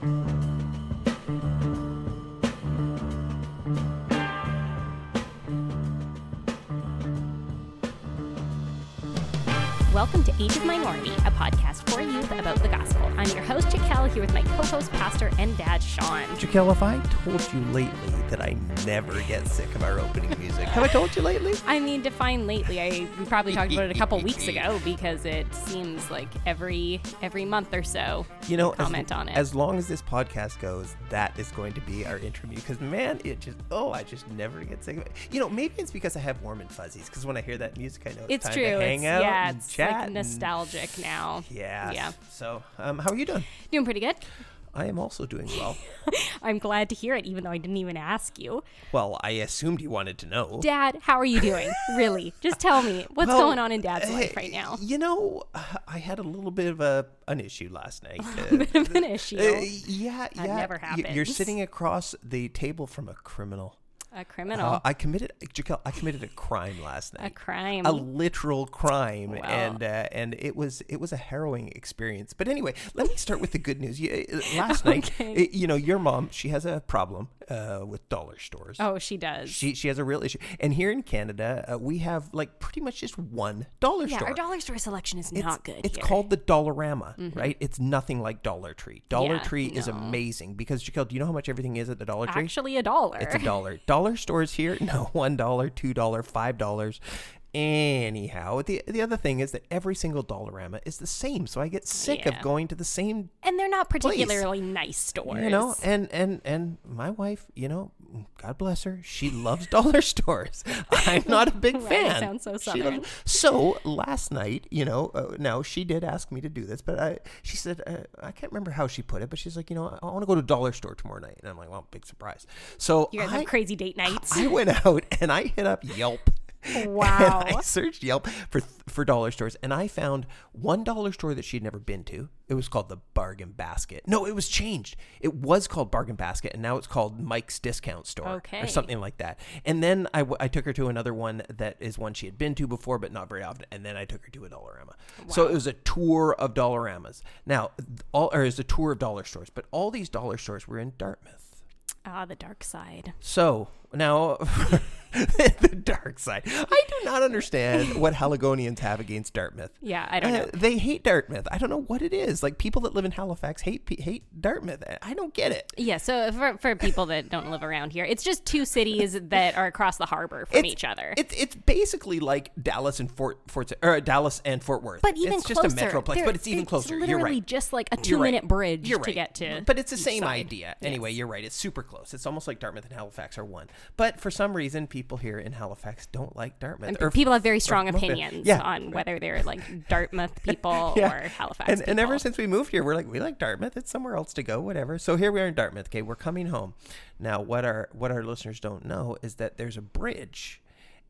Welcome to Age of Minority, a podcast for youth about the gospel. I'm your host, Jaquelle, here with my co host, pastor, and dad, Sean. Jaquelle, if I told you lately that I never get sick of our opening music, have I told you lately? I mean, define lately. I we probably talked about it a couple weeks ago because it seems like every every month or so You know, comment as, on it. as long as this podcast goes, that is going to be our intro music. because man, it just oh, I just never get sick of it. You know, maybe it's because I have warm and fuzzies because when I hear that music, I know it's, it's time true. to hang it's, out yeah, and it's chat. like and- nostalgic now. Yeah. Yeah. So, um, how are you doing? Doing pretty good. I am also doing well. I'm glad to hear it, even though I didn't even ask you. well, I assumed you wanted to know. Dad, how are you doing? really? Just tell me what's Well, going on in Dad's life uh, right now. You know, I had a little bit of a an issue last night. A bit of an issue. Uh, yeah, yeah. never y- You're sitting across the table from a criminal. A criminal. Uh, I committed, Jaquelle, I committed a crime last night. a crime. a literal crime, Wow. and uh, and it was it was a harrowing experience. But anyway, let me start with the good news. You, uh, last night, Okay. uh, you know, your mom she has a problem uh, with dollar stores. oh, she does. She she has a real issue, and here in Canada, uh, we have like pretty much just one dollar store. yeah, store. our dollar store selection is It's, not good. it's here. Mm-hmm. called the Dollarama, right? It's nothing like Dollar Tree. Dollar Yeah, Tree is amazing because Jaquel, do you know how much everything is at the Dollar Tree? actually a dollar. It's a dollar. Dollar stores here, no, one dollar, two dollar, five dollars. Anyhow, the the other thing is that every single Dollarama is the same, so I get sick Yeah. of going to the same. and they're not particularly nice stores. You know, and and and my wife, you know, God bless her, she loves dollar stores. I'm not a big you fan. sound so She loves- so last night, you know, uh, now she did ask me to do this, but I, she said, uh, I can't remember how she put it, but she's like, you know, I want to go to a dollar store tomorrow night, and I'm like, well, big surprise. So you guys I, have crazy date nights. I went out and I hit up Yelp. Wow. I searched Yelp for for dollar stores and I found one dollar store that she'd never been to. It was called the Bargain Basket. No, it was changed. It was called Bargain Basket and now it's called Mike's Discount Store Okay. or something like that. And then I, w- I took her to another one that is one she had been to before but not very often. And then I took her to a Dollarama. So it was a tour of Dollaramas. Now, all or it was a tour of dollar stores, but all these dollar stores were in Dartmouth. ah, the dark side. So now, the dark side. I do not understand what Haligonians have against Dartmouth. Yeah, I don't Uh, know. They hate Dartmouth. I don't know what it is. Like people that live in Halifax hate hate Dartmouth. I don't get it. Yeah, so for, for people that don't live around here, it's just two cities that are across the harbor from It's- each other. It's it's basically like Dallas and Fort Fort or Dallas and Fort Worth. but even it's closer. just a metroplex, but it's even it's closer. literally You're right. It's literally just like a You're right. two-minute bridge You're to get to. But it's the same side. idea. Anyway, Yes. you're right. It's super close. It's almost like Dartmouth and Halifax are one. But for some reason, people here in Halifax don't like Dartmouth. And or people have very strong most of it- opinions yeah. on whether they're like Dartmouth people Yeah. or Halifax and, people. and ever since we moved here, we're like, we like Dartmouth. It's somewhere else to go, whatever. So here we are in Dartmouth. Okay, we're coming home. Now, what our what our listeners don't know is that there's a bridge,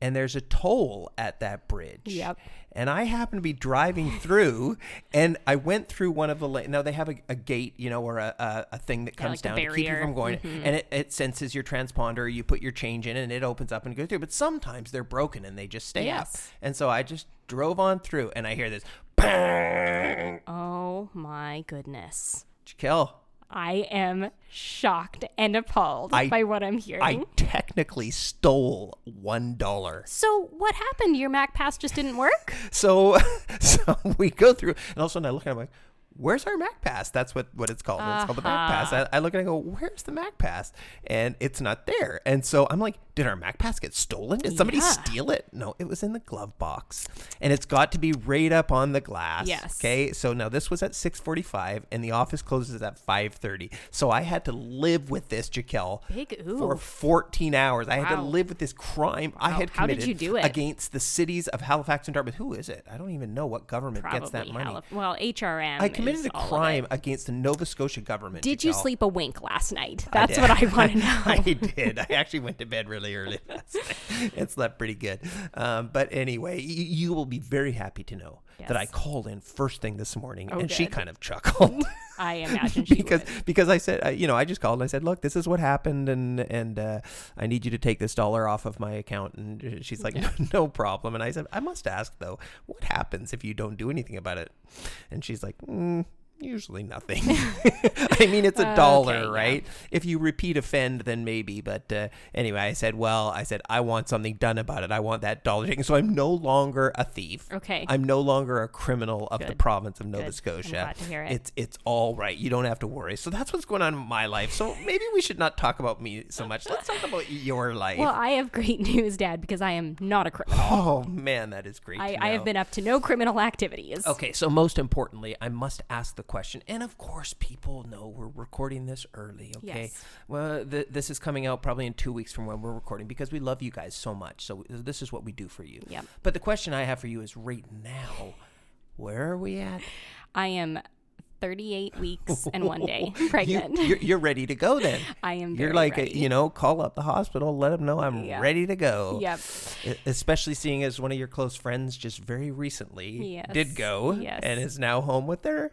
and there's a toll at that bridge. Yep. And I happened to be driving through, and I went through one of the. La- now they have a, a gate, you know, or a, a, a thing that comes like down to keep you from going, Mm-hmm. and it, it senses your transponder. You put your change in, and it opens up and goes through. But sometimes they're broken and they just stay up. And so I just drove on through, and I hear this. Bang! oh my goodness. Jaquelle, I am shocked and appalled I- by what I'm hearing. I technically stole one dollar. so what happened? Your MACPASS just didn't work? So, so we go through, and all of a sudden I look and I'm like, "Where's our MACPASS?" That's what what it's called. It's called the MACPASS. Uh-huh. I, I look and I go, "Where's the MACPASS?" And it's not there. And so I'm like, "Did our MACPASS get stolen? Did somebody Yeah. steal it?" No, it was in the glove box, and it's got to be right up on the glass. Yes. Okay. So now this was at 6:45, and the office closes at 5:30. So I had to live with this, Jaquelle, for 14 hours. I had to live with this crime I had How did committed you do it? against the cities of Halifax and Dartmouth. Who is it? I don't even know what government Probably gets that money. Halif- well, HRM. I committed is a crime against the Nova Scotia government. Did you sleep a wink last night? That's did. what I want to know. I did. I actually went to bed really early last night and slept pretty good. Um, but anyway, y- you will be very happy to know that I called in first thing this morning, Oh, and she kind of chuckled. I imagine she because would. because I said uh, you know I just called and I said look this is what happened and and uh, I need you to take this dollar off of my account. And she's like no, problem. And I said I must ask though what happens if you don't do anything about it? And she's like mm, Usually nothing. I mean, it's a dollar, Okay, yeah. right? If you repeat offend, then maybe. But uh, anyway, I said, well, I said, I want something done about it. I want that dollar taken. So I'm no longer a thief. Okay. I'm no longer a criminal of the province of Nova Good. I'm Scotia. glad to hear it. It's it's all right. You don't have to worry. So that's what's going on in my life. So maybe we should not talk about me so much. Let's talk about your life. Well, I have great news, Dad, because I am not a criminal. oh man, that is great. I, I have been up to no criminal activities. Okay, so most importantly, I must ask the question, and of course, people know we're recording this early. Okay, Yes. well, th- this is coming out probably in two weeks from when we're recording because we love you guys so much. So this is what we do for you. Yep. But the question I have for you is, right now, where are we at? I am 38 weeks and one day pregnant. you're, you're ready to go then. I am You're like. A, you know, call up the hospital, let them know I'm ready to go. Yep. Especially seeing as one of your close friends just very recently Yes. did go Yes. and is now home with their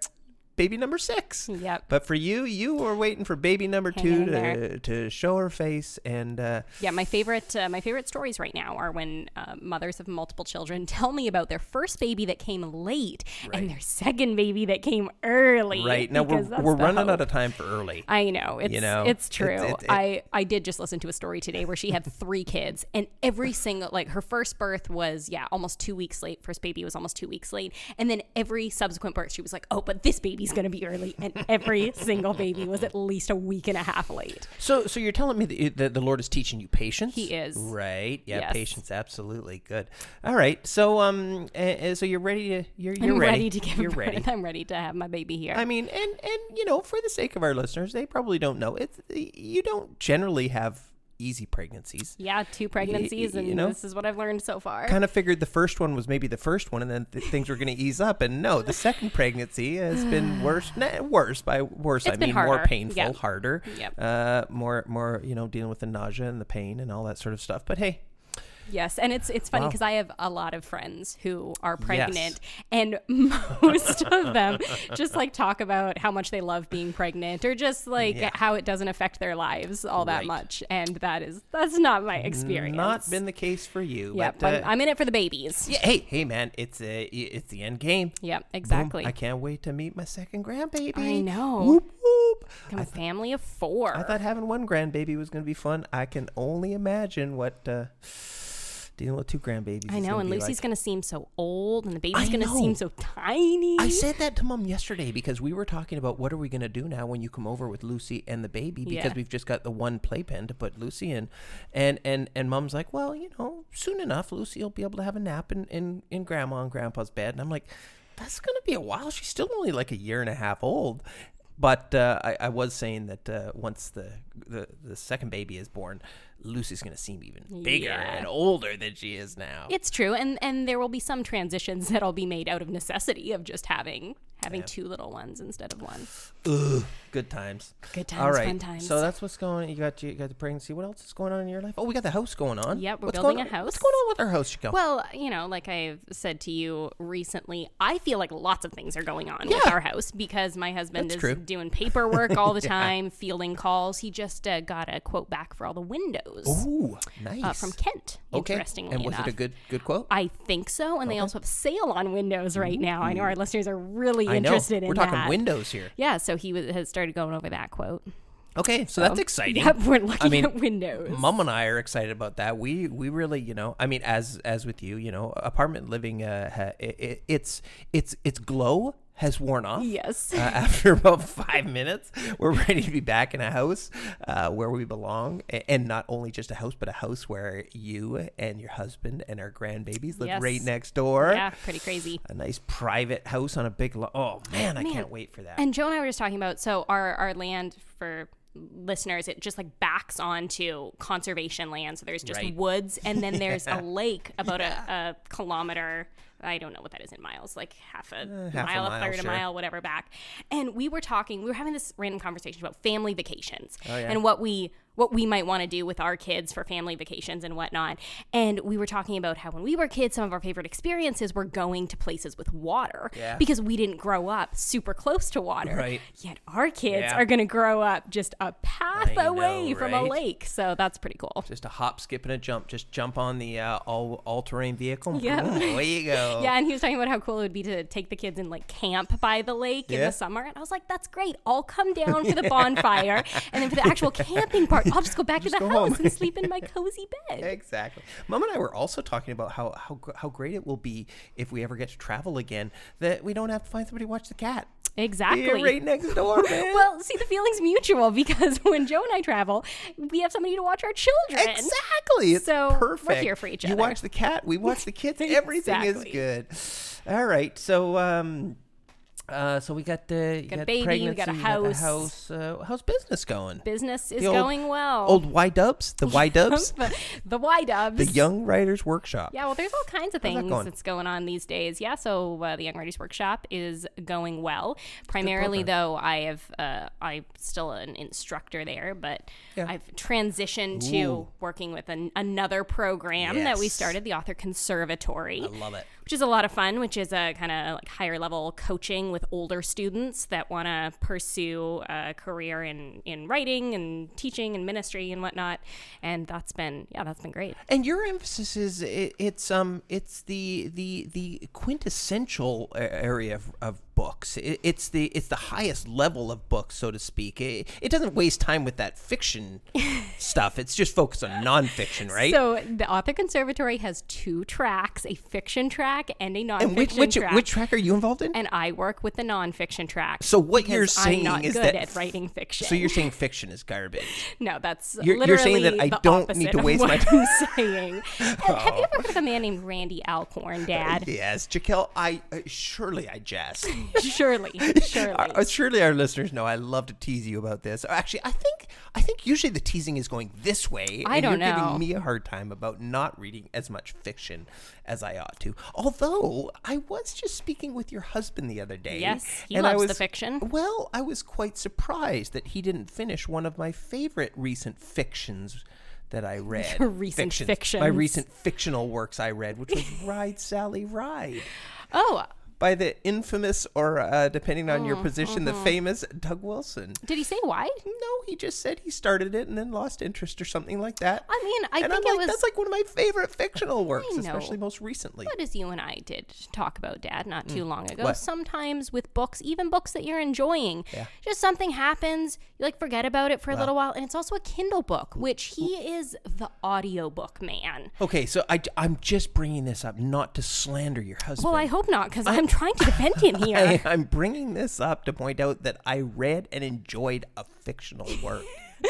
baby number six. Yep. But for you, you were waiting for baby number Hanging two to, to show her face, and uh, Yeah, my favorite uh, my favorite stories right now are when uh, mothers of multiple children tell me about their first baby that came late Right. and their second baby that came early. right now we're, we're running hope. out of time for early. I know it's You know, it's it's- true. it- it- I I did just listen to a story today where she had three kids and every single like her first birth was yeah almost two weeks late. First baby was almost two weeks late, and then every subsequent birth she was like, oh, but this baby's gonna be early, and every single baby was at least a week and a half late. So, so you're telling me that, that the Lord is teaching you patience? He is. Right. Yeah, Yes. patience. Absolutely. Good. All right. So, um, uh, so you're ready to you're you're I'm ready. ready to give You're birth. ready. I'm ready to have my baby here. I mean, and and you know, for the sake of our listeners, they probably don't know it. You don't generally have easy pregnancies. yeah, two pregnancies, and you know? this is what I've learned so far. Kind of figured the first one was maybe the first one, and then th- things were going to ease up. And no, the second pregnancy has been worse. Nah, worse by worse, I It's been mean more painful, Yeah. harder. Yep. Uh, more, more. You know, dealing with the nausea and the pain and all that sort of stuff. But hey, Yes, and it's it's funny Wow. because I have a lot of friends who are Yes. pregnant, and most of them just like talk about how much they love being pregnant, or just like Yeah. how it doesn't affect their lives all that Right. much. And that is that's not my experience. not been the case for you. Yeah, but, uh, I'm in it for the babies. yeah, hey, hey, man, it's a, it's the end game. Yeah, Boom. exactly. I can't wait to meet my second grandbaby. I know. Whoop whoop. I'm a family of four. I thought having one grandbaby was going to be fun. I can only imagine what uh, dealing with two grandbabies. I know, and Lucy's like. gonna seem so old, and the I baby's gonna know. seem so tiny. I said that to mom yesterday because we were talking about what are we going to do now when you come over with Lucy and the baby because Yeah. we've just got the one playpen to put Lucy in, and and and mom's like, well, you know, soon enough Lucy will be able to have a nap in in, in grandma and grandpa's bed, and I'm like, that's going to be a while. She's still only like a year and a half old. But uh, I, I was saying that uh, once the, the the second baby is born, Lucy's going to seem even bigger Yeah. and older than she is now. It's true, and and there will be some transitions that'll be made out of necessity of just having having two little ones instead of one. Ugh, good times. Good times, All right. fun times. So that's what's going. You got you got the pregnancy. What else is going on in your life? Oh, we got the house going on. Yep, we're what's building a house. What's going on with our house, Chico? Well, you know, like I've said to you recently, I feel like lots of things are going on with our house because my husband That's is true. doing paperwork all the Yeah. time, fielding calls. He just uh, got a quote back for all the windows Ooh, nice. uh, from Kent. okay. Interestingly and was enough. it a good good quote? I think so, and they also have sale on windows right now. I know our listeners are really I know. interested in We're talking that. windows here. Yeah, so he was, has started going over that quote. Okay, so that's exciting. Yep, we're looking mean, at windows. Mom and I are excited about that. We we really, you know, I mean, as as with you, you know, apartment living, uh, it, it, it's it's its glow has worn off. Yes. Uh, after about five minutes, we're ready to be back in a house uh, where we belong, A- and not only just a house, but a house where you and your husband and our grandbabies live Yes. right next door. yeah, pretty crazy. A nice private house on a big lot. Oh man, I Man. can't wait for that. And Joe and I were just talking about so our our land for listeners it just like backs onto conservation land so there's just Right. woods and then there's a lake about a, a kilometer i don't know what that is in miles like half a Uh, half mile a mile, third sure. a mile whatever back and we were talking we were having this random conversation about family vacations Oh, yeah. and what we what we might want to do with our kids for family vacations and whatnot. And we were talking about how when we were kids, some of our favorite experiences were going to places with water Yeah. because we didn't grow up super close to water. Right. Yet our kids Yeah. are going to grow up just a path I know, away from a lake. So that's pretty cool. Just a hop, skip, and a jump. Just jump on the uh, all all terrain vehicle. Yeah. Away you go. Yeah, and he was talking about how cool it would be to take the kids and like camp by the lake in the summer. And I was like, that's great. I'll come down for the bonfire. and then for the actual camping part, I'll just go back to the house home. and sleep in my cozy bed. Exactly. Mom and I were also talking about how, how how great it will be if we ever get to travel again that we don't have to find somebody to watch the cat. Exactly. You're right next door, man. Well, see, the feeling's mutual because when Joe and I travel, we have somebody to watch our children. Exactly. It's So, we're here for each You other. watch the cat, we watch the kids. Everything is good. All right. So um uh so we got the you Got a got baby, we got a pregnancy, you got the house. house. Uh, how's business going? Business is old- going well. Old Y Dubs, the Y Dubs, the, the Y dubs. the Young Writers Workshop. Yeah, well, there's all kinds of things going? that's going on these days. Yeah, so uh, the Young Writers Workshop is going well. Primarily, though, I have uh, I'm still an instructor there, but Yeah. I've transitioned Ooh. to working with an, another program that we started, the Author Conservatory I love it. Which is a lot of fun, which is a kind of like higher level coaching with older students that want to pursue a career in, in writing and teaching and ministry and whatnot. And that's been, yeah, that's been great. And your emphasis is it, it's um it's the the the quintessential area of, of books. It, it's the it's the highest level of books, so to speak. It, it doesn't waste time with that fiction stuff. It's just focused on nonfiction, right? So the Author Conservatory has two tracks, a fiction track and a nonfiction and which which track. which track are you involved in? and I work with the nonfiction track. So what you're saying I'm not is good that at writing fiction. so you're saying fiction is garbage. no, that's You're- literally you're saying that I don't need to waste my I'm saying. Have have you ever heard of a man named Randy Alcorn, Dad? Yes, Jaquelle, I uh, surely I jest. Surely, surely. Our- uh, surely our listeners know I love to tease you about this. Actually, I think I think usually the teasing is going this way. I and don't you're know. giving me a hard time about not reading as much fiction as I ought to. Although I was just speaking with your husband the other day. Yes, he and I loves the fiction. Well, I was quite surprised that he didn't finish one of my favorite recent fictions that I read. Your recent Fictions. fictions. My recent fictional works I read, which was Ride Sally Ride oh, by the infamous, or uh, depending on Mm, your position, the mm-hmm. famous Doug Wilson. did he say why? No, he just said he started it and then lost interest or something like that. I mean, I and think I'm it like, was. that's like one of my favorite fictional works, know. especially most recently. But as you and I did talk about, Dad, not too long ago, Mm. What? sometimes with books, even books that you're enjoying, Yeah. just something happens, you like forget about it for a little while, and it's also a Kindle book, which he is the audiobook man. Okay, so I, am just bringing this up not to slander your husband. Well, I hope not, because I'm trying to defend him here. I, I'm bringing this up to point out that I read and enjoyed a fictional work.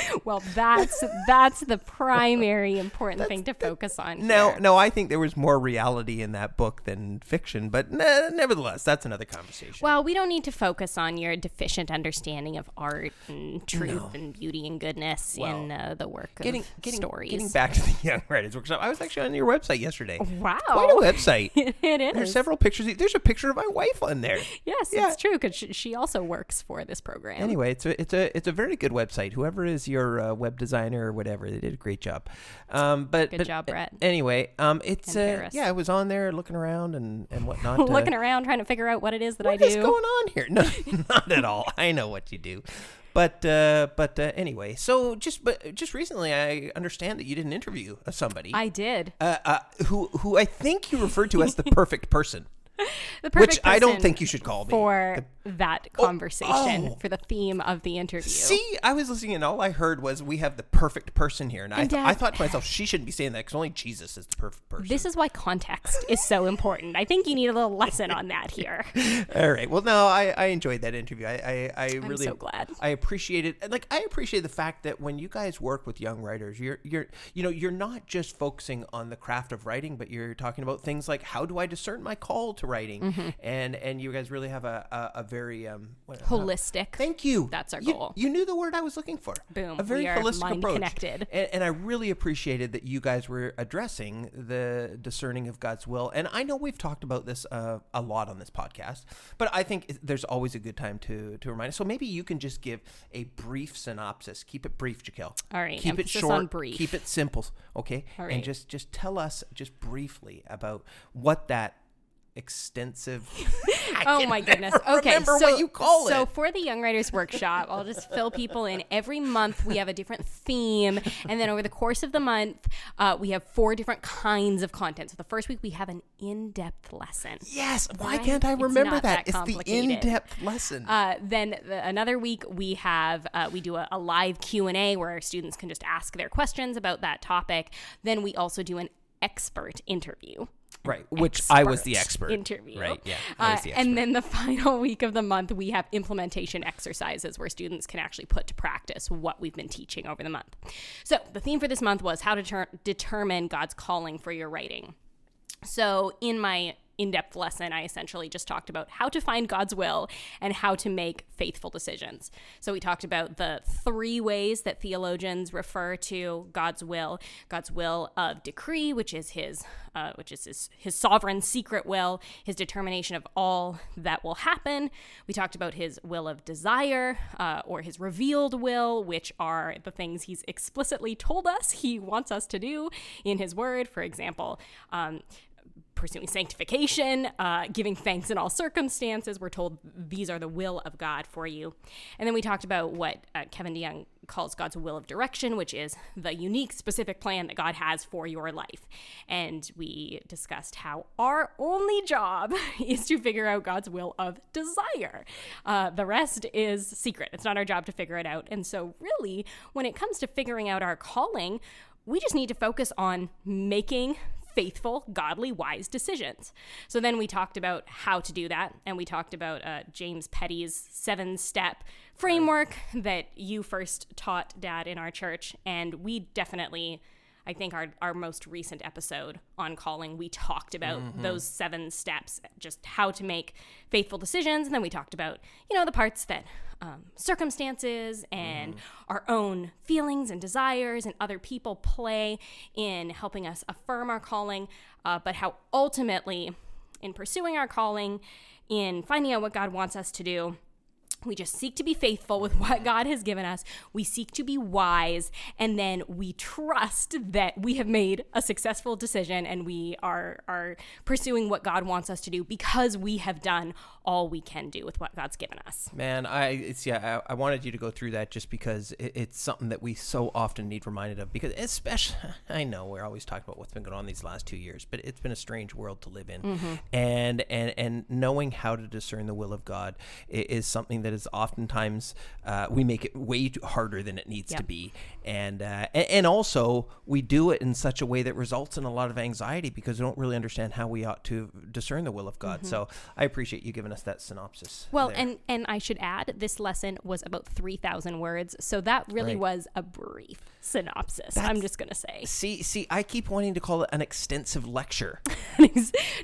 well, that's that's the primary important thing to focus on. Here. no, I think there was more reality in that book than fiction, but ne- nevertheless, that's another conversation. Well, we don't need to focus on your deficient understanding of art and truth and beauty and goodness in uh, the work getting of getting stories. getting back to the Young Writers Workshop, I was actually on your website yesterday. wow, Quite a website. it is. There's several pictures. There's a picture of my wife on there. Yes, Yeah. it's true because she, she also works for this program. Anyway, it's a it's a it's a very good website. Whoever is your uh, web designer or whatever, they did a great job. Um, but Good but, job, Brett. Anyway, um, it's uh, yeah, I was on there looking around and and whatnot. uh, looking around trying to figure out what it is that I do. is going on here? No, not at all. I know what you do. But uh, but uh, anyway, so just but just recently, I understand that you did an interview of somebody I did. uh, uh, who who I think you referred to as the perfect person, The which I don't think you should call me. for that oh, conversation oh. for the theme of the interview. See, I was listening, and all I heard was we have the perfect person here, and, I, th- Dad- I thought to myself, she shouldn't be saying that because only Jesus is the perfect person. This is why context is so important. I think you need a little lesson on that here. all right. Well, no, I, I enjoyed that interview. I I, I really so glad. I appreciate it. Like I appreciate the fact that when you guys work with young writers, you're you're you know you're not just focusing on the craft of writing, but you're talking about things like how do I discern my call to to writing, and and you guys really have a a, a very um what, uh, Holistic. Thank you. That's our goal. You, knew the word I was looking for. Boom. A very holistic approach. connected. And, and I really appreciated that you guys were addressing the discerning of God's will. And I know we've talked about this uh, a lot on this podcast, but I think there's always a good time to to remind us. So maybe you can just give a brief synopsis. Keep it brief, Jaquelle. All right, Keep it short. brief. Keep it simple. Okay. All And just just tell us just briefly about what that extensive. Oh my goodness. Okay. Remember so, what you call so it. for the Young Writers Workshop, I'll just fill people in. Every month we have a different theme, and then over the course of the month, uh, we have four different kinds of content. So the first week we have an in-depth lesson. Yes. Why Right? can't I It's remember not that? that It's the in-depth lesson. Uh, then the, another week we have uh, we do a, a live Q and A where our students can just ask their questions about that topic. Then we also do an expert interview. Right. Which I was the expert expert. interview. Right. Yeah. I was Uh, the and then the final week of the month, we have implementation exercises where students can actually put to practice what we've been teaching over the month. So, the theme for this month was how to ter- determine God's calling for your writing. So, in my in depth lesson, I essentially just talked about how to find God's will and how to make faithful decisions. So, we talked about the three ways that theologians refer to God's will God's will of decree, which is his. Uh, which is his, his sovereign secret will, his determination of all that will happen. We talked about his will of desire uh, or his revealed will, which are the things he's explicitly told us he wants us to do in his word. For example, um, pursuing sanctification, uh, giving thanks in all circumstances. We're told these are the will of God for you. And then we talked about what uh, Kevin DeYoung calls God's will of direction, which is the unique, specific plan that God has for your life. And we discussed how our only job is to figure out God's will of desire. Uh, the rest is secret. It's not our job to figure it out. And so, really, when it comes to figuring out our calling, we just need to focus on making faithful, godly, wise decisions. So then we talked about how to do that, and we talked about uh, James Petty's seven step framework that you first taught, Dad, in our church. And we definitely, I think, our, our most recent episode on calling, we talked about those seven steps, just how to make faithful decisions. And then we talked about, you know, the parts that um, circumstances and our own feelings and desires and other people play in helping us affirm our calling, uh, but how ultimately, in pursuing our calling, in finding out what God wants us to do, we just seek to be faithful with what God has given us. We seek to be wise, and then we trust that we have made a successful decision and we are are pursuing what God wants us to do because we have done all we can do with what God's given us. Man, I it's yeah, I, I wanted you to go through that just because it, it's something that we so often need reminded of. Because especially, I know we're always talking about what's been going on these last two years, but it's been a strange world to live in, Mm-hmm. and and and knowing how to discern the will of God is something that is oftentimes uh, we make it way harder than it needs to be, and, uh, and and also we do it in such a way that results in a lot of anxiety because we don't really understand how we ought to discern the will of God. So I appreciate you giving us that synopsis. Mm-hmm. Well, there. and and I should add, this lesson was about three thousand words, so that really Right. was a brief synopsis. I'm just gonna say See, see, I keep wanting to call it an extensive lecture,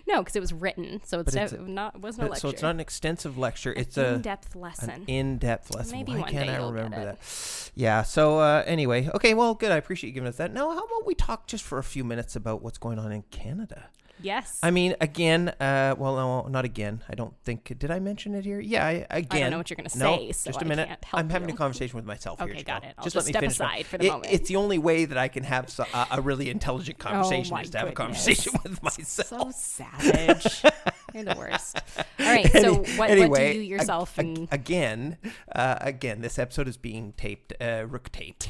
no, because it was written, so it's, it's a- not wasn't a lecture. so it's not an extensive lecture. It's a in-depth lesson. an in-depth lesson. Maybe Why one can't day I you'll get remember it. that? Yeah. So uh, anyway, okay. Well, good. I appreciate you giving us that. Now, how about we talk just for a few minutes about what's going on in Canada? Yes, I mean, again, uh, well, no, not again. I don't think. Did I mention it here? Yeah, I, again. I, again. know what you're gonna no, say, so just a minute. I'm having you. a conversation with myself here. Okay, got Jaquelle. it. I'll just just let me step finish my- aside for the It- moment. It's the only way that I can have so, a, a really intelligent conversation Oh my is to have a conversation with myself. so savage. You're the worst. All right, so what, what do you yourself ag- and again, uh, again, this episode is being taped, uh, rook taped.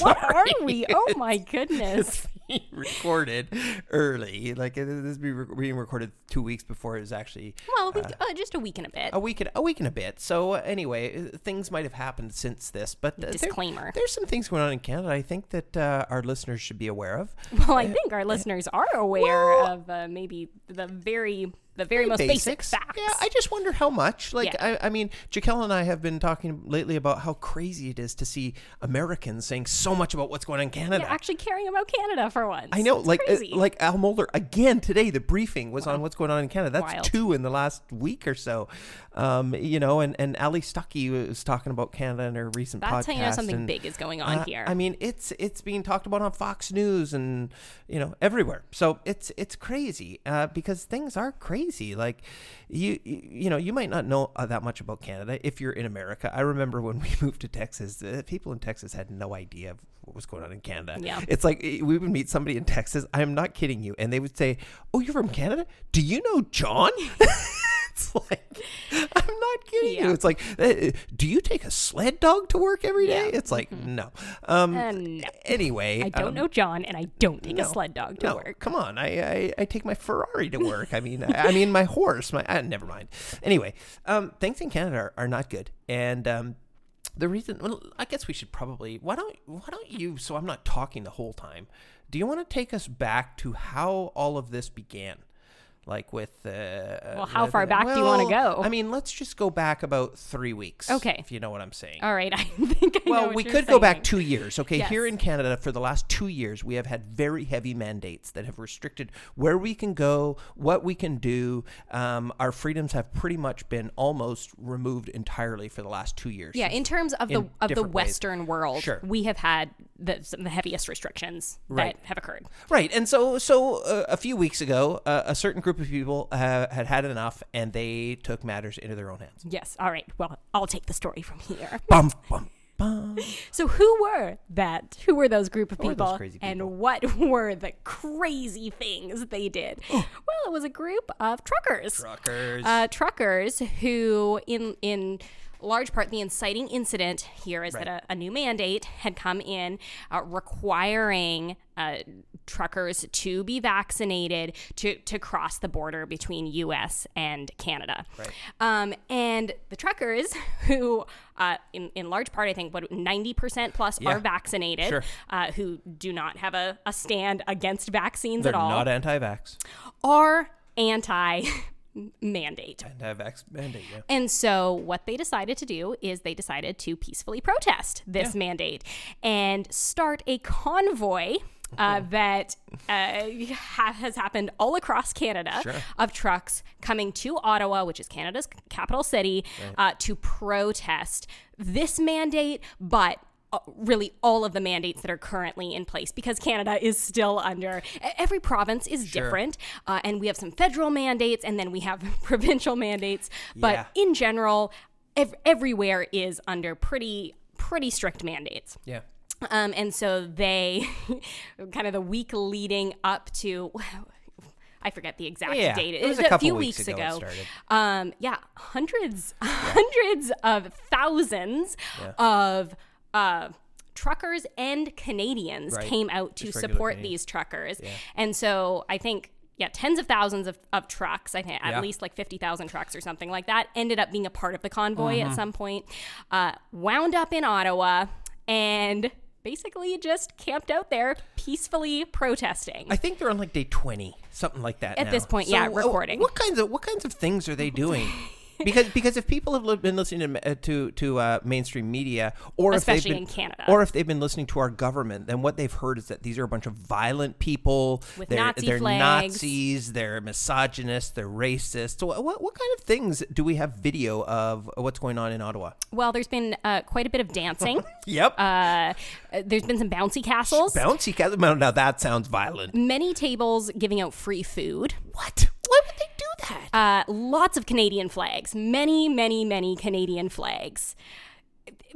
what are we? Oh my goodness! recorded early. Like uh, this is being recorded two weeks before it was actually Well, we, uh, just a week and a bit. a week and a week and a bit. So uh, anyway, uh, things might have happened since this, but uh, there- Disclaimer. there's some things going on in Canada. I think that uh, our listeners should be aware of. Well, I think our listeners are aware Well- of uh, maybe the very the very most basic facts. Yeah, I just wonder how much. Like, Yeah. I, I mean, Jaquelle and I have been talking lately about how crazy it is to see Americans saying so much about what's going on in Canada. Yeah, actually caring about Canada for once. I know, It's like uh, like Al Mohler again today. The briefing was on what's going on in Canada. That's Wild. two in the last week or so. Um, you know, and and Allie Stuckey was talking about Canada in her recent podcast. That's how you know something and, big is going on uh, here. I mean, it's it's being talked about on Fox News and you know everywhere. So it's it's crazy uh, because things are crazy. Like you you know you might not know uh, that much about Canada if you're in America. I remember when we moved to Texas, uh, people in Texas had no idea of what was going on in Canada. Yeah. It's like eh, we would meet somebody in Texas. I'm not kidding you, and they would say, "Oh, you're from Canada? Do you know John?" it's like I'm not kidding Yeah. you. It's like, eh, do you take a sled dog to work every day? Yeah. It's like no. Um, Uh, no. Anyway, I don't um, know John, and I don't take a sled dog to no, work. Come on, I, I I take my Ferrari to work. I mean, I, I mean my horse. My uh, never mind. Anyway, um, things in Canada are, are not good, and um, the reason. Well, I guess we should probably. Why don't Why don't you? So I'm not talking the whole time. Do you want to take us back to how all of this began? Like with uh, Well, how far back do you wanna go? I mean, let's just go back about three weeks. Okay. if you know what I'm saying. All right, I think I Well, we could go back two years. Okay, Yes. here in Canada, for the last two years, we have had very heavy mandates that have restricted where we can go, what we can do. Um, our freedoms have pretty much been almost removed entirely for the last two years. Yeah, in terms of the of the different ways. Western world, Sure. we have had the, some of the heaviest restrictions Right. that have occurred. Right, and so so uh, a few weeks ago, uh, a certain group of people uh, had had enough, and they took matters into their own hands. Yes. All right. Well, I'll take the story from here. Bum bum bum. So, who were that? Who were those group of people? people? And what were the crazy things they did? well, it was a group of truckers. Truckers. Uh, truckers who, in in large part, the inciting incident here is that a, a new mandate had come in uh, requiring uh, truckers to be vaccinated to, to cross the border between U.S. and Canada. Right. Um, and the truckers, who uh, in, in large part, I think, what 90% plus Yeah. are vaccinated, Sure. uh, who do not have a, a stand against vaccines They're at all, not anti-vax. are anti mandate. Anti-vax mandate. Yeah. And so, what they decided to do is they decided to peacefully protest this mandate and start a convoy. Uh, that uh, ha- has happened all across Canada Sure. of trucks coming to Ottawa, which is Canada's capital city, uh, to protest this mandate, but really all of the mandates that are currently in place because Canada is still under every province is Sure. different uh, and we have some federal mandates and then we have provincial mandates but Yeah. in general ev- everywhere is under pretty pretty strict mandates Yeah. um, and so they kind of the week leading up to I forget the exact Yeah, date. it was a a couple few weeks weeks ago ago. Um, yeah, hundreds, hundreds of thousands of uh, truckers and Canadians Right. came out to support Canadians. these truckers, and so I think. Yeah, tens of thousands of, of trucks, I think Yeah. at least like 50,000 trucks or something like that, ended up being a part of the convoy Mm-hmm. at some point, uh, wound up in Ottawa, and basically just camped out there peacefully protesting. I think they're on like day twenty, something like that. At now. this point, yeah, uh, recording. What kinds of what kinds of things are they doing? Because because if people have been listening to uh, to, to uh, mainstream media, or Especially if they've been, in Canada. or if they've been listening to our government, then what they've heard is that these are a bunch of violent people. With they're, Nazi they're flags. Nazis. They're misogynists. They're racist. So what what kind of things do we have video of what's going on in Ottawa? well, there's been uh, quite a bit of dancing. Yep. uh, there's been some bouncy castles. Bouncy castle. Now that sounds violent. many tables giving out free food. What? Why would they do that? Uh, lots of Canadian flags. Many, many, many Canadian flags.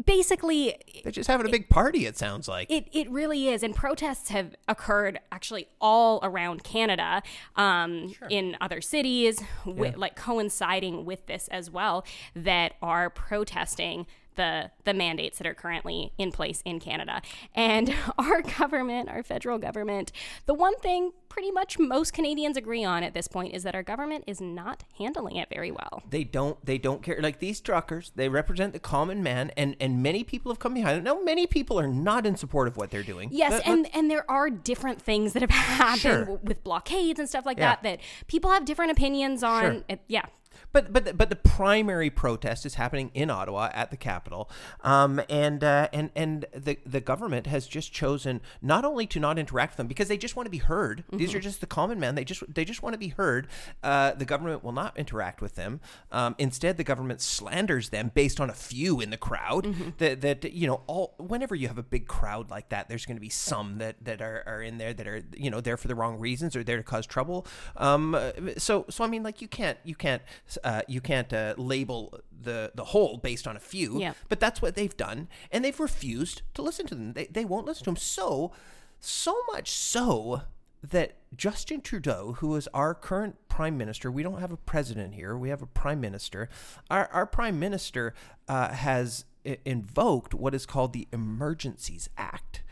Basically, They're just having a big party. It sounds like. It, it really is. And protests have occurred actually all around Canada, um, in other cities, wi- like coinciding with this as well, that are protesting the the mandates that are currently in place in Canada. And our government, our federal government, the one thing pretty much most Canadians agree on at this point is that our government is not handling it very well. They don't they don't care like these truckers, they represent the common man and and many people have come behind them. Now many people are not in support of what they're doing. Yes, Let- and and there are different things that have happened Sure. with blockades and stuff like Yeah. that that people have different opinions on. Sure. It- yeah. But but but the primary protest is happening in Ottawa at the Capitol, um, and uh, and and the the government has just chosen not only to not interact with them because they just want to be heard. These are just the common man. They just they just want to be heard. Uh, the government will not interact with them. Um, instead, the government slanders them based on a few in the crowd. That that you know all whenever you have a big crowd like that, there's going to be some that that are, are in there that are you know there for the wrong reasons or there to cause trouble. Um, so so I mean like you can't you can't uh, you can't uh, label the the whole based on a few. Yeah. But that's what they've done, and they've refused to listen to them. They they won't listen to them. So so much so that Justin Trudeau, who is our current prime minister, we don't have a president here, we have a prime minister. Our, our prime minister uh, has invoked what is called the Emergencies Act.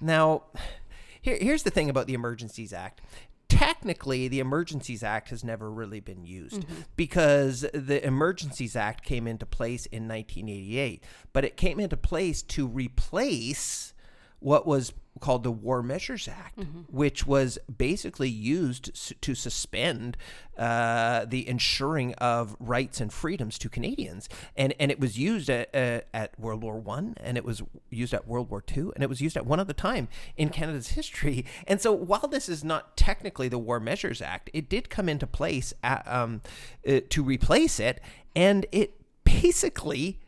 Now, here, here's the thing about the Emergencies Act. Technically, the Emergencies Act has never really been used mm-hmm. because the Emergencies Act came into place in 1988, but it came into place to replace what was called the War Measures Act, which was basically used to suspend uh, the ensuring of rights and freedoms to Canadians, and and it was used at, uh, at World War One, and it was used at World War Two, and it was used at one other time in Canada's history. And so, while this is not technically the War Measures Act, it did come into place at, um, uh, to replace it, and it basically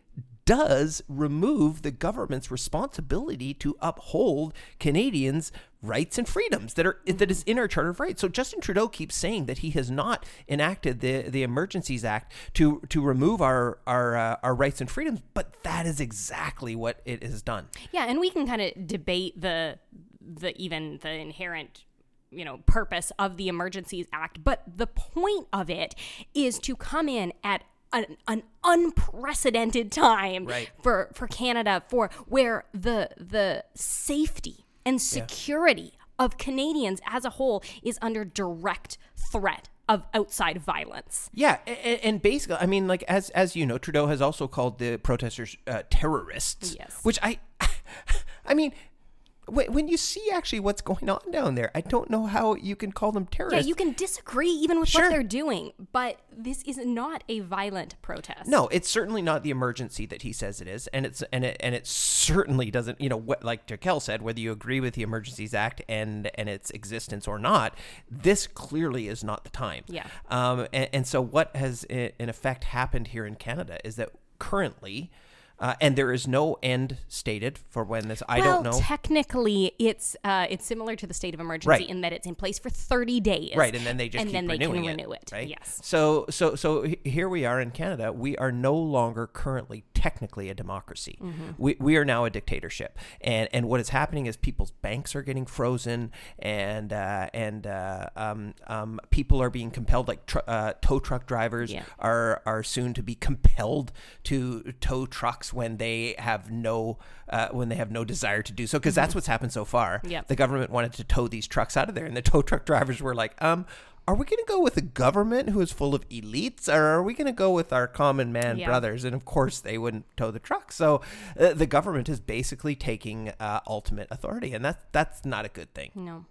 does remove the government's responsibility to uphold Canadians' rights and freedoms that are that is in our Charter of Rights. So Justin Trudeau keeps saying that he has not enacted the the Emergencies Act to to remove our our uh, our rights and freedoms, but that is exactly what it has done. Yeah, and we can kind of debate the the even the inherent you know purpose of the Emergencies Act, but the point of it is to come in at an, an unprecedented time Right. for for Canada for where the the safety and security of Canadians as a whole is under direct threat of outside violence. Yeah, and, and basically, I mean, like as as you know, Trudeau has also called the protesters uh, terrorists. Yes. Which I, I mean, when, you see actually what's going on down there, I don't know how you can call them terrorists. Yeah, you can disagree even with Sure. what they're doing, but this is not a violent protest. No, it's certainly not the emergency that he says it is, and it's and it and it certainly doesn't. You know, what, like Jaquel said, whether you agree with the Emergencies Act and and its existence or not, this clearly is not the time. Yeah. Um. And, and so what has in effect happened here in Canada is that currently. Uh, and there is no end stated for when this. I well, don't know. technically, it's uh, it's similar to the state of emergency Right. in that it's in place for 30 days. Right, and then they just and keep then they can renew it. Right. Yes. So so so here we are in Canada. We are no longer currently technically a democracy. Mm-hmm. We, we are now a dictatorship. And and what is happening is people's banks are getting frozen, and uh, and uh, um, um, people are being compelled, like tr- uh, tow truck drivers Yeah. are are soon to be compelled to tow trucks when they have no uh, when they have no desire to do so because that's what's happened so far. Yep. The government wanted to tow these trucks out of there, and the tow truck drivers were like, um. Are we going to go with a government who is full of elites, or are we going to go with our common man Yeah. brothers? And of course, they wouldn't tow the truck. So, uh, the government is basically taking uh, ultimate authority, and that's that's not a good thing. No.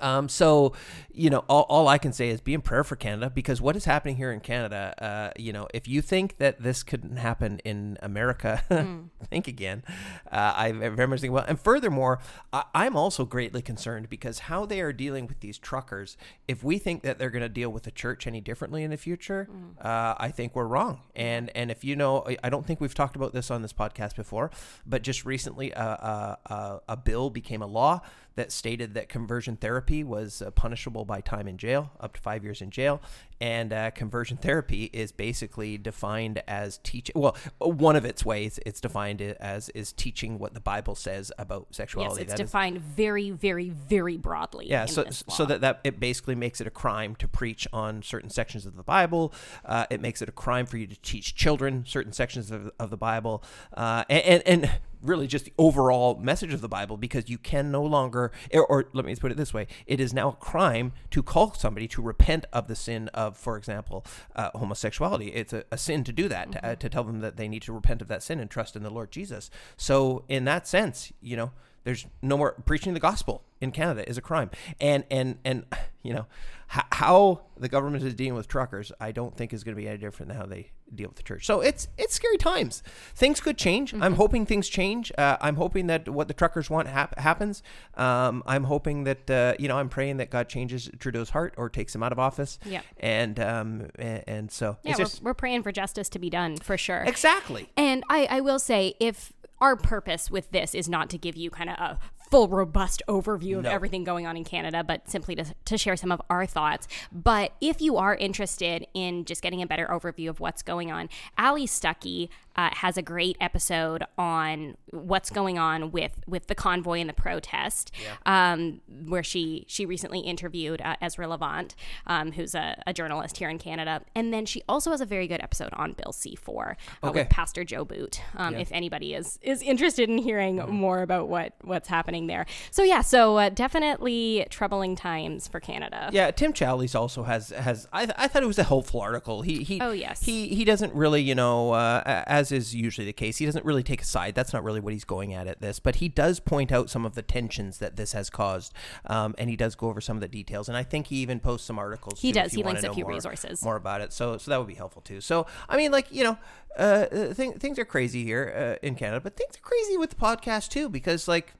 Um, so, you know, all, all I can say is be in prayer for Canada because what is happening here in Canada, uh, you know, if you think that this couldn't happen in America, think again. Uh, I very much think well. And furthermore, I, I'm also greatly concerned because how they are dealing with these truckers, if we think that they're going to deal with the church any differently in the future, uh, I think we're wrong. And and if you know, I- I don't think we've talked about this on this podcast before, but just recently, uh, uh, uh, a bill became a law that stated that conversion therapy was uh, punishable by time in jail, up to five years in jail. And uh, conversion therapy is basically defined as teaching. Well, one of its ways it's defined as is teaching what the Bible says about sexuality. Yes, it's That is- defined very, very, very broadly. yeah, so so that that it basically makes it a crime to preach on certain sections of the Bible. Uh, it makes it a crime for you to teach children certain sections of, of the Bible, uh, and, and and really just the overall message of the Bible, because you can no longer, or, or let me put it this way: it is now a crime to call somebody to repent of the sin of, for example, uh, homosexuality. It's a, a sin to do that, to, uh, to tell them that they need to repent of that sin and trust in the Lord Jesus. So, in that sense, you know there's no more preaching the gospel in Canada is a crime, and and and you know how the government is dealing with truckers, I don't think is going to be any different than how they deal with the church. So it's it's scary times. Things could change. I'm hoping things change. Uh, I'm hoping that what the truckers want hap- happens. Um, I'm hoping that uh, you know I'm praying that God changes Trudeau's heart or takes him out of office. Yeah. and um and, and so yeah, it's we're, just we're praying for justice to be done for sure. exactly. And I, I will say, if our purpose with this is not to give you kind of a full, robust overview of No. everything going on in Canada, but simply to, to share some of our thoughts. But if you are interested in just getting a better overview of what's going on, Allie Stuckey uh, has a great episode on what's going on with, with the convoy and the protest, um, where she she recently interviewed uh, Ezra Levant, um, who's a, a journalist here in Canada, and then she also has a very good episode on Bill C four uh, Okay. with Pastor Joe Boot. Um, If anybody is is interested in hearing more about what what's happening there, so yeah, so uh, definitely troubling times for Canada. Yeah, Tim Challies also has has. I, I thought it was a helpful article. He he. Oh, yes. He he doesn't really you know uh, as is usually the case. He doesn't really take a side. That's not really what he's going at at this. But he does point out some of the tensions that this has caused, um, and he does go over some of the details. And I think he even posts some articles. He too, does. He links a few more- resources. more about it. So so that would be helpful too. So I mean, like you know, uh, uh, thing, things are crazy here uh, in Canada, but things are crazy with the podcast too because like,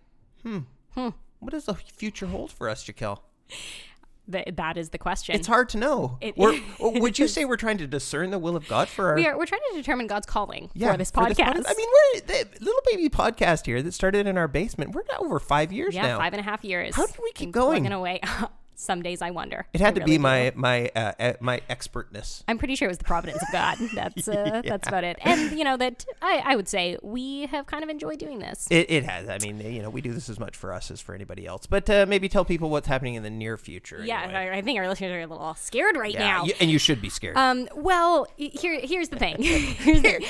hmm, what does the future hold for us, Jaquelle? Th- that is the question. It's hard to know. It would you say we're trying to discern the will of God for our we are we're trying to determine God's calling yeah, for this podcast. pod- I mean, we're the little baby podcast here that started in our basement. We're now over five years yeah, now. five and a half years. How did we keep going? Plugging away. Some days I wonder. it had I to really be do. my my uh, my expertness. I'm pretty sure it was the providence of God. That's uh, that's about it. And you know that I, I would say we have kind of enjoyed doing this. It, it has. I mean, you know, we do this as much for us as for anybody else. But uh, maybe tell people what's happening in the near future. yeah, anyway. I, I think our listeners are a little scared right yeah. now. you- and you should be scared. Um, well, here, here's the thing. here's the,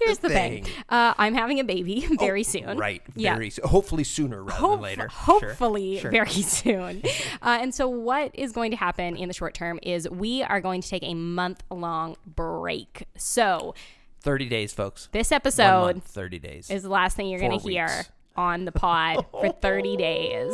here's the thing. thing. Uh, I'm having a baby very soon. Oh, right. Yeah. Very. so- hopefully sooner rather Hope- than later. Hopefully sure. very soon. Uh, and so, what is going to happen in the short term is we are going to take a month long break. So, Thirty days, folks. this episode month, Thirty days. is the last thing you're going to hear. On the pod for 30 days.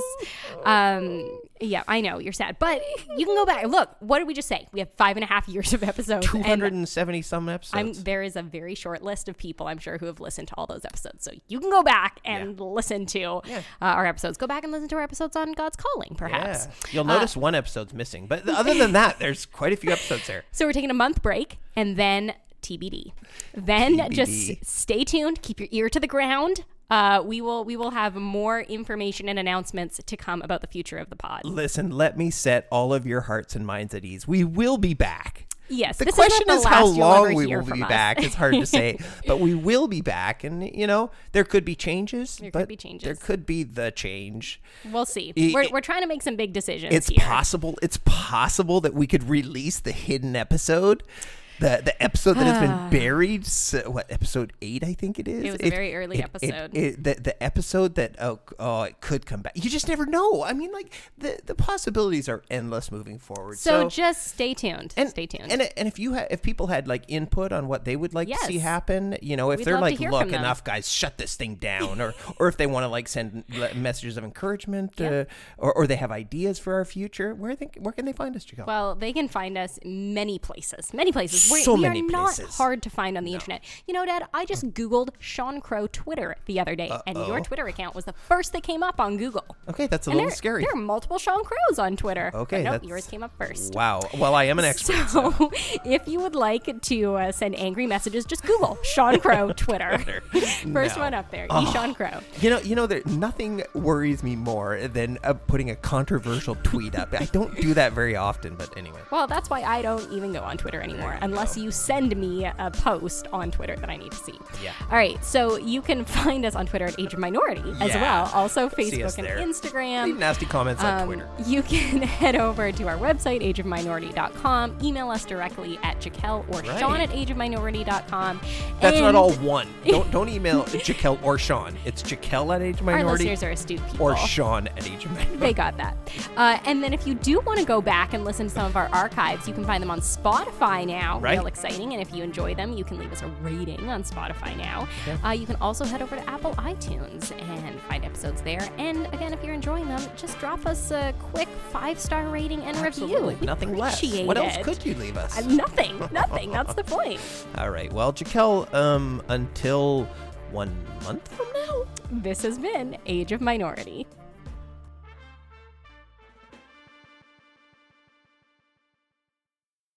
Um, yeah, I know you're sad, but you can go back. Look, what did we just say? We have five and a half years of episodes. Two and hundred and seventy some I'm, episodes. there is a very short list of people I'm sure who have listened to all those episodes. So you can go back and listen to uh, our episodes. Go back and listen to our episodes on God's calling, perhaps. yeah. You'll notice one episode's missing, but other than that, there's quite a few episodes there. So we're taking a month break and then TBD. Then TBD. just stay tuned. Keep your ear to the ground. Uh, we will we will have more information and announcements to come about the future of the pod. Listen, let me set all of your hearts and minds at ease. We will be back. Yes, The this is question the is how long we will be us. back. It's hard to say, but we will be back, and you know there could be changes. There could be changes. There could be the change. We'll see. I- we're, we're trying to make some big decisions It's here. possible. It's possible that we could release the hidden episode. The, the episode that has been buried, so, what episode eight I think it is. It was a very early episode. it- the the episode that oh oh it could come back. You just never know. I mean, like the the possibilities are endless moving forward. so, So, just stay tuned. and stay tuned. And and if you ha- if people had like input on what they would like to see happen, you know, if We'd they're like, look, enough guys, shut this thing down, or or if they want to like send messages of encouragement, uh, or or they have ideas for our future, where think where can they find us, Jacob? well, they can find us many places, many places. So we many are not places. hard to find on the internet. You know, Dad, I just Googled Sean Crowe Twitter the other day, and your Twitter account was the first that came up on Google. Okay, that's a And little there, scary. there are multiple Sean Crowes on Twitter. Okay, nope, yours came up first. Wow. Well, I am an expert. So, if you would like to uh, send angry messages, just Google Sean Crowe Twitter. First No. one up there, Oh. E. Sean Crowe. You know, you know, there nothing worries me more than uh, putting a controversial tweet up. I don't do that very often, but anyway. Well, that's why I don't even go on Twitter anymore unless you send me a post on Twitter that I need to see. Yeah. All right, so you can find us on Twitter at Age of Minority as Yeah. well. Also, Facebook and there. Instagram. Leave nasty comments on Um, Twitter. You can head over to our website, ageofminority.com, email us directly at Jaquelle or Right. Sean at ageofminority.com. That's not all one. Don't don't email Jaquelle or Sean. It's Jaquelle at Age of Minority. Our listeners are astute people. or Sean at Age of Minority. They got that. Uh, and then if you do want to go back and listen to some of our archives, you can find them on Spotify now. Right. Real exciting. And if you enjoy them, you can leave us a rating on Spotify now. Uh, you can also head over to Apple iTunes and find episodes there. And again, if you're enjoying them, just drop us a quick five star rating and Absolutely. review. We Nothing less. What else it. could you leave us? Uh, nothing. Nothing. That's the point. All right. Well, Jaquelle, um, until one month from now. This has been Age of Minority.